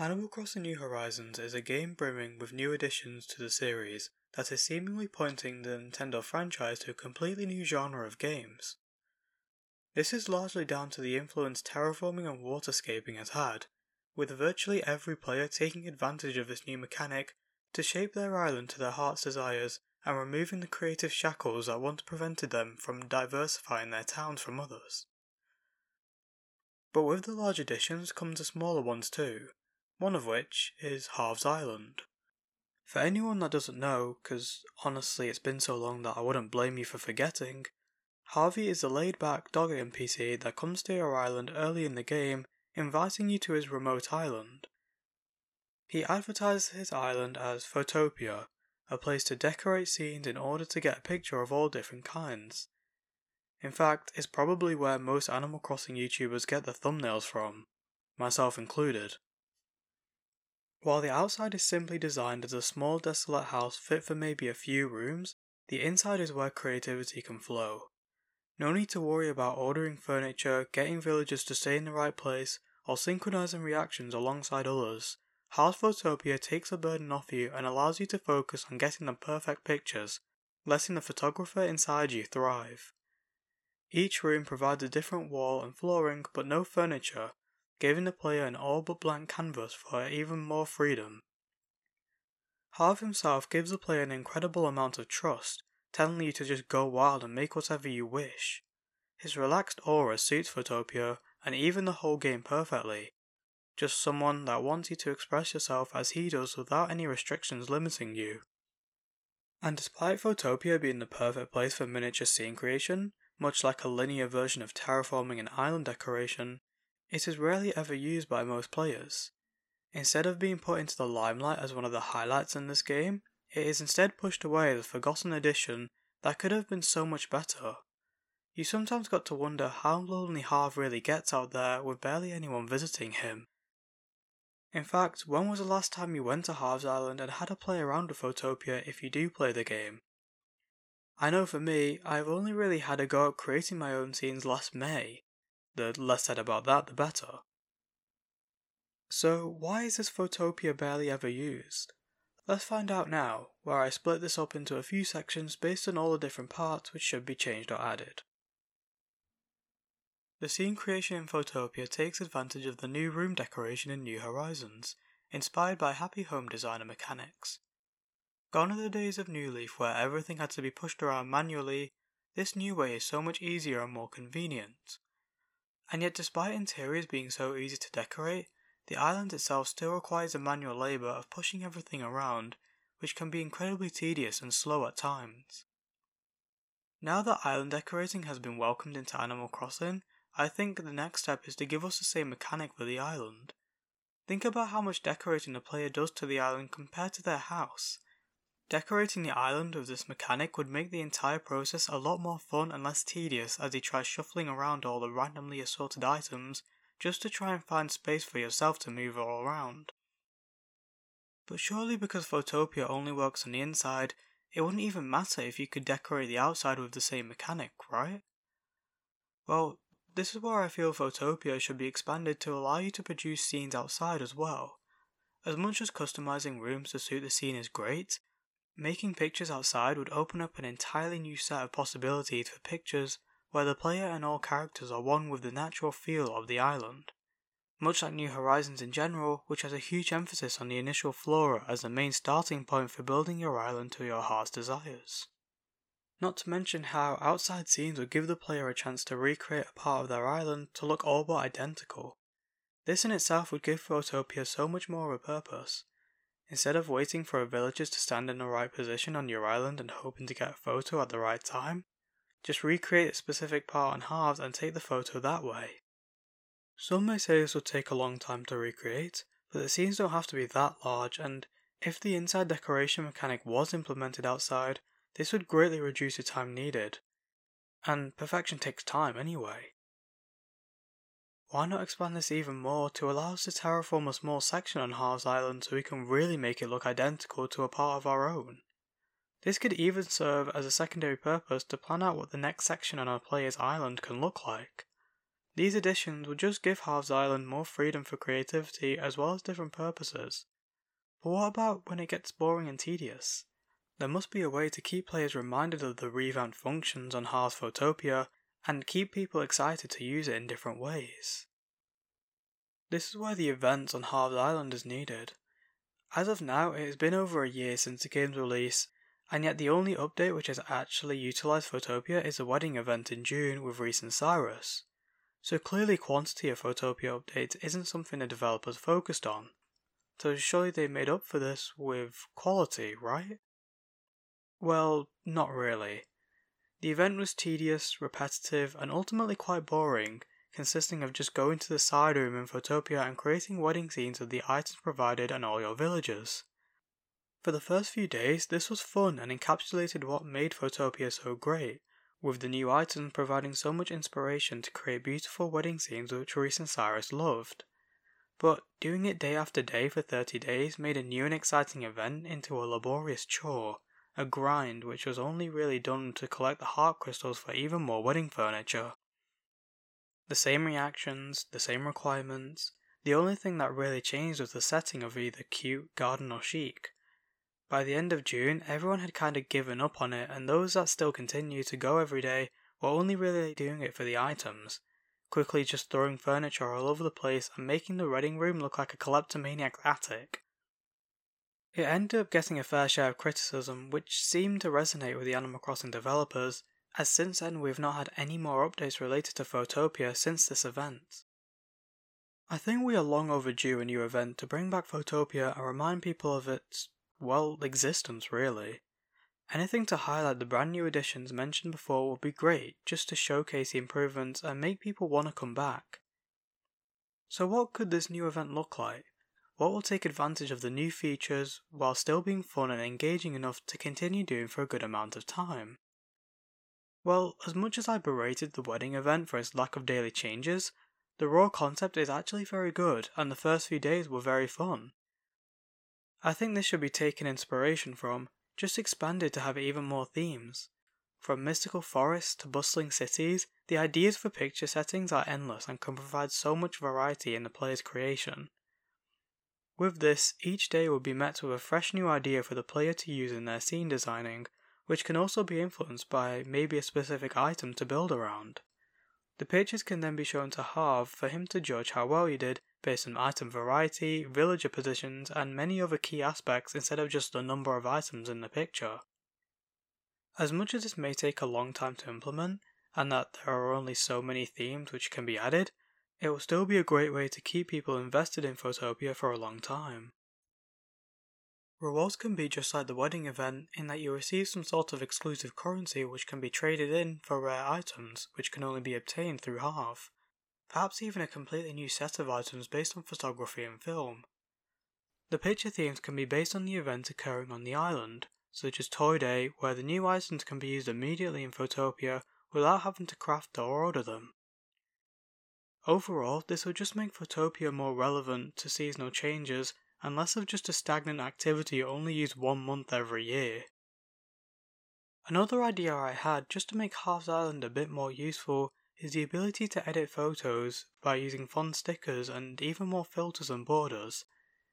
Animal Crossing New Horizons is a game brimming with new additions to the series that is seemingly pointing the Nintendo franchise to a completely new genre of games. This is largely down to the influence terraforming and waterscaping has had, with virtually every player taking advantage of this new mechanic to shape their island to their heart's desires and removing the creative shackles that once prevented them from diversifying their towns from others. But with the large additions comes the smaller ones too, one of which is Harv's Island. For anyone that doesn't know, because honestly it's been so long that I wouldn't blame you for forgetting, Harvey is a laid back dog NPC that comes to your island early in the game, inviting you to his remote island. He advertises his island as Photopia, a place to decorate scenes in order to get a picture of all different kinds. In fact, it's probably where most Animal Crossing YouTubers get their thumbnails from, myself included. While the outside is simply designed as a small desolate house fit for maybe a few rooms, the inside is where creativity can flow. No need to worry about ordering furniture, getting villagers to stay in the right place, or synchronizing reactions alongside others. Harv's Photopia takes the burden off you and allows you to focus on getting the perfect pictures, letting the photographer inside you thrive. Each room provides a different wall and flooring but no furniture, giving the player an all but blank canvas for even more freedom. Harv himself gives the player an incredible amount of trust, telling you to just go wild and make whatever you wish. His relaxed aura suits Photopia and even the whole game perfectly. Just someone that wants you to express yourself as he does without any restrictions limiting you. And despite Photopia being the perfect place for miniature scene creation, much like a linear version of terraforming an island decoration, it is rarely ever used by most players. Instead of being put into the limelight as one of the highlights in this game, it is instead pushed away as a forgotten addition that could have been so much better. You sometimes got to wonder how lonely Harv really gets out there with barely anyone visiting him. In fact, when was the last time you went to Harv's Island and had a play around with Photopia if you do play the game? I know for me, I've only really had a go at creating my own scenes last May, the less said about that, the better. So, why is this Photopia barely ever used? Let's find out now, where I split this up into a few sections based on all the different parts which should be changed or added. The scene creation in Photopia takes advantage of the new room decoration in New Horizons, inspired by Happy Home Designer mechanics. Gone are the days of New Leaf where everything had to be pushed around manually, this new way is so much easier and more convenient. And yet, despite interiors being so easy to decorate, the island itself still requires the manual labour of pushing everything around, which can be incredibly tedious and slow at times. Now that island decorating has been welcomed into Animal Crossing, I think the next step is to give us the same mechanic for the island. Think about how much decorating the player does to the island compared to their house, Decorating the island with this mechanic would make the entire process a lot more fun and less tedious as you try shuffling around all the randomly assorted items just to try and find space for yourself to move all around. But surely because Photopia only works on the inside, it wouldn't even matter if you could decorate the outside with the same mechanic, right? Well, this is where I feel Photopia should be expanded to allow you to produce scenes outside as well. As much as customizing rooms to suit the scene is great, Making pictures outside would open up an entirely new set of possibilities for pictures where the player and all characters are one with the natural feel of the island. Much like New Horizons in general, which has a huge emphasis on the initial flora as the main starting point for building your island to your heart's desires. Not to mention how outside scenes would give the player a chance to recreate a part of their island to look all but identical. This in itself would give Photopia so much more of a purpose, Instead of waiting for villagers to stand in the right position on your island and hoping to get a photo at the right time, just recreate a specific part on Harv's and take the photo that way. Some may say this would take a long time to recreate, but the scenes don't have to be that large, and if the inside decoration mechanic was implemented outside, this would greatly reduce the time needed. And perfection takes time anyway. Why not expand this even more to allow us to terraform a small section on Harv's Island so we can really make it look identical to a part of our own? This could even serve as a secondary purpose to plan out what the next section on our player's island can look like. These additions would just give Harv's Island more freedom for creativity as well as different purposes. But what about when it gets boring and tedious? There must be a way to keep players reminded of the revamped functions on Harv's Photopia and keep people excited to use it in different ways. This is where the events on Harv's Island is needed. As of now, it has been over a year since the game's release, and yet the only update which has actually utilised Photopia is the wedding event in June with Reese and Cyrus. So clearly quantity of Photopia updates isn't something the developers focused on. So surely they made up for this with quality, right? Well, not really. The event was tedious, repetitive, and ultimately quite boring, consisting of just going to the side room in Photopia and creating wedding scenes with the items provided and all your villagers. For the first few days, this was fun and encapsulated what made Photopia so great, with the new items providing so much inspiration to create beautiful wedding scenes which Reese and Cyrus loved. But doing it day after day for 30 days made a new and exciting event into a laborious chore, a grind which was only really done to collect the heart crystals for even more wedding furniture. The same reactions, the same requirements, the only thing that really changed was the setting of either cute, garden, or chic. By the end of June, everyone had kind of given up on it, and those that still continued to go every day were only really doing it for the items, quickly just throwing furniture all over the place and making the wedding room look like a kleptomaniac attic. It ended up getting a fair share of criticism, which seemed to resonate with the Animal Crossing developers, as since then we've not had any more updates related to Photopia since this event. I think we are long overdue a new event to bring back Photopia and remind people of its well, existence really. Anything to highlight the brand new additions mentioned before would be great just to showcase the improvements and make people want to come back. So, what could this new event look like? What will take advantage of the new features while still being fun and engaging enough to continue doing for a good amount of time? Well, as much as I berated the wedding event for its lack of daily changes, the raw concept is actually very good and the first few days were very fun. I think this should be taken inspiration from, just expanded to have even more themes. From mystical forests to bustling cities, the ideas for picture settings are endless and can provide so much variety in the player's creation. With this, each day will be met with a fresh new idea for the player to use in their scene designing, which can also be influenced by maybe a specific item to build around. The pictures can then be shown to Harv for him to judge how well you did based on item variety, villager positions, and many other key aspects instead of just the number of items in the picture. As much as this may take a long time to implement, and that there are only so many themes which can be added, it will still be a great way to keep people invested in Photopia for a long time. Rewards can be just like the wedding event in that you receive some sort of exclusive currency which can be traded in for rare items which can only be obtained through Harv. perhaps even a completely new set of items based on photography and film. The picture themes can be based on the events occurring on the island, such as Toy Day, where the new items can be used immediately in Photopia without having to craft or order them. Overall, this will just make Photopia more relevant to seasonal changes and less of just a stagnant activity only used one month every year. Another idea I had just to make Harv's Island a bit more useful is the ability to edit photos by using font stickers and even more filters and borders,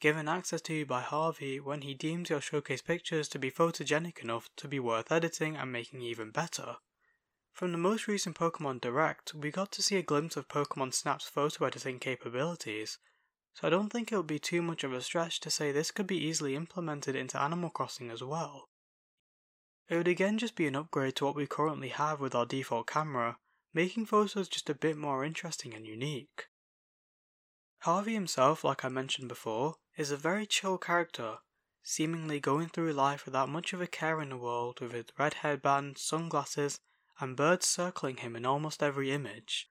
given access to you by Harvey when he deems your showcase pictures to be photogenic enough to be worth editing and making even better. From the most recent Pokemon Direct, we got to see a glimpse of Pokemon Snap's photo editing capabilities, so I don't think it would be too much of a stretch to say this could be easily implemented into Animal Crossing as well. It would again just be an upgrade to what we currently have with our default camera, making photos just a bit more interesting and unique. Harvey himself, like I mentioned before, is a very chill character, seemingly going through life without much of a care in the world with his red headband, sunglasses, and birds circling him in almost every image.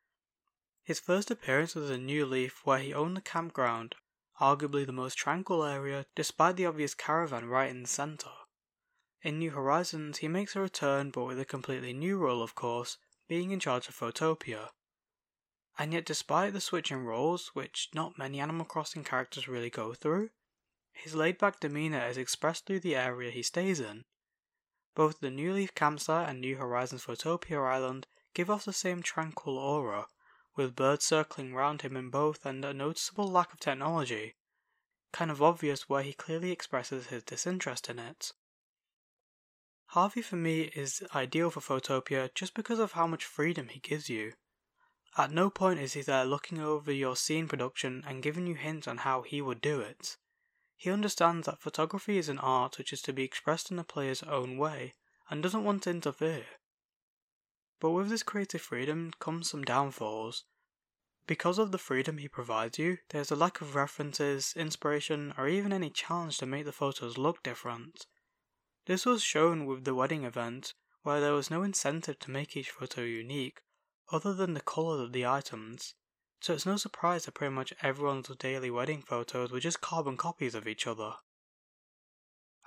His first appearance was in New Leaf where he owned the campground, arguably the most tranquil area despite the obvious caravan right in the centre. In New Horizons, he makes a return but with a completely new role, of course, being in charge of Photopia. And yet, despite the switch in roles, which not many Animal Crossing characters really go through, his laid back demeanour is expressed through the area he stays in. Both the New Leaf campsite and New Horizons Photopia Island give off the same tranquil aura, with birds circling round him in both and a noticeable lack of technology, kind of obvious where he clearly expresses his disinterest in it. Harvey for me is ideal for Photopia just because of how much freedom he gives you. At no point is he there looking over your scene production and giving you hints on how he would do it. He understands that photography is an art which is to be expressed in the player's own way and doesn't want to interfere. But with this creative freedom comes some downfalls. Because of the freedom he provides you, there's a lack of references, inspiration, or even any challenge to make the photos look different. This was shown with the wedding event, where there was no incentive to make each photo unique, other than the colours of the items, so it's no surprise that pretty much everyone's daily wedding photos were just carbon copies of each other.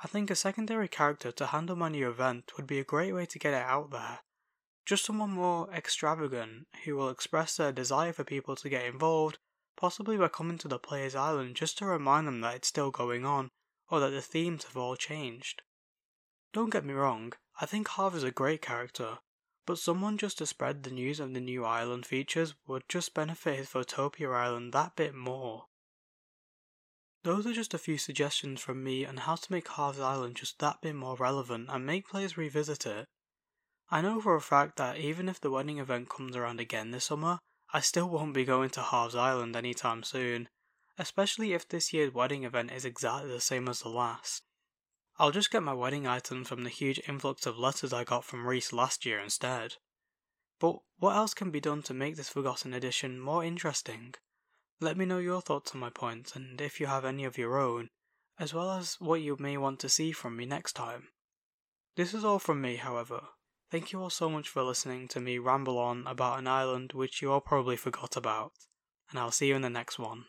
I think a secondary character to handle my new event would be a great way to get it out there, just someone more extravagant who will express their desire for people to get involved, possibly by coming to the player's island just to remind them that it's still going on, or that the themes have all changed. Don't get me wrong, I think Harv is a great character, but someone just to spread the news of the new island features would just benefit his Photopia island that bit more. Those are just a few suggestions from me on how to make Harv's Island just that bit more relevant and make players revisit it. I know for a fact that even if the wedding event comes around again this summer, I still won't be going to Harv's Island anytime soon, especially if this year's wedding event is exactly the same as the last. I'll just get my wedding item from the huge influx of letters I got from Reese last year instead. But what else can be done to make this Forgotten edition more interesting? Let me know your thoughts on my points and if you have any of your own, as well as what you may want to see from me next time. This is all from me, however, Thank you all so much for listening to me ramble on about an island which you all probably forgot about, and I'll see you in the next one.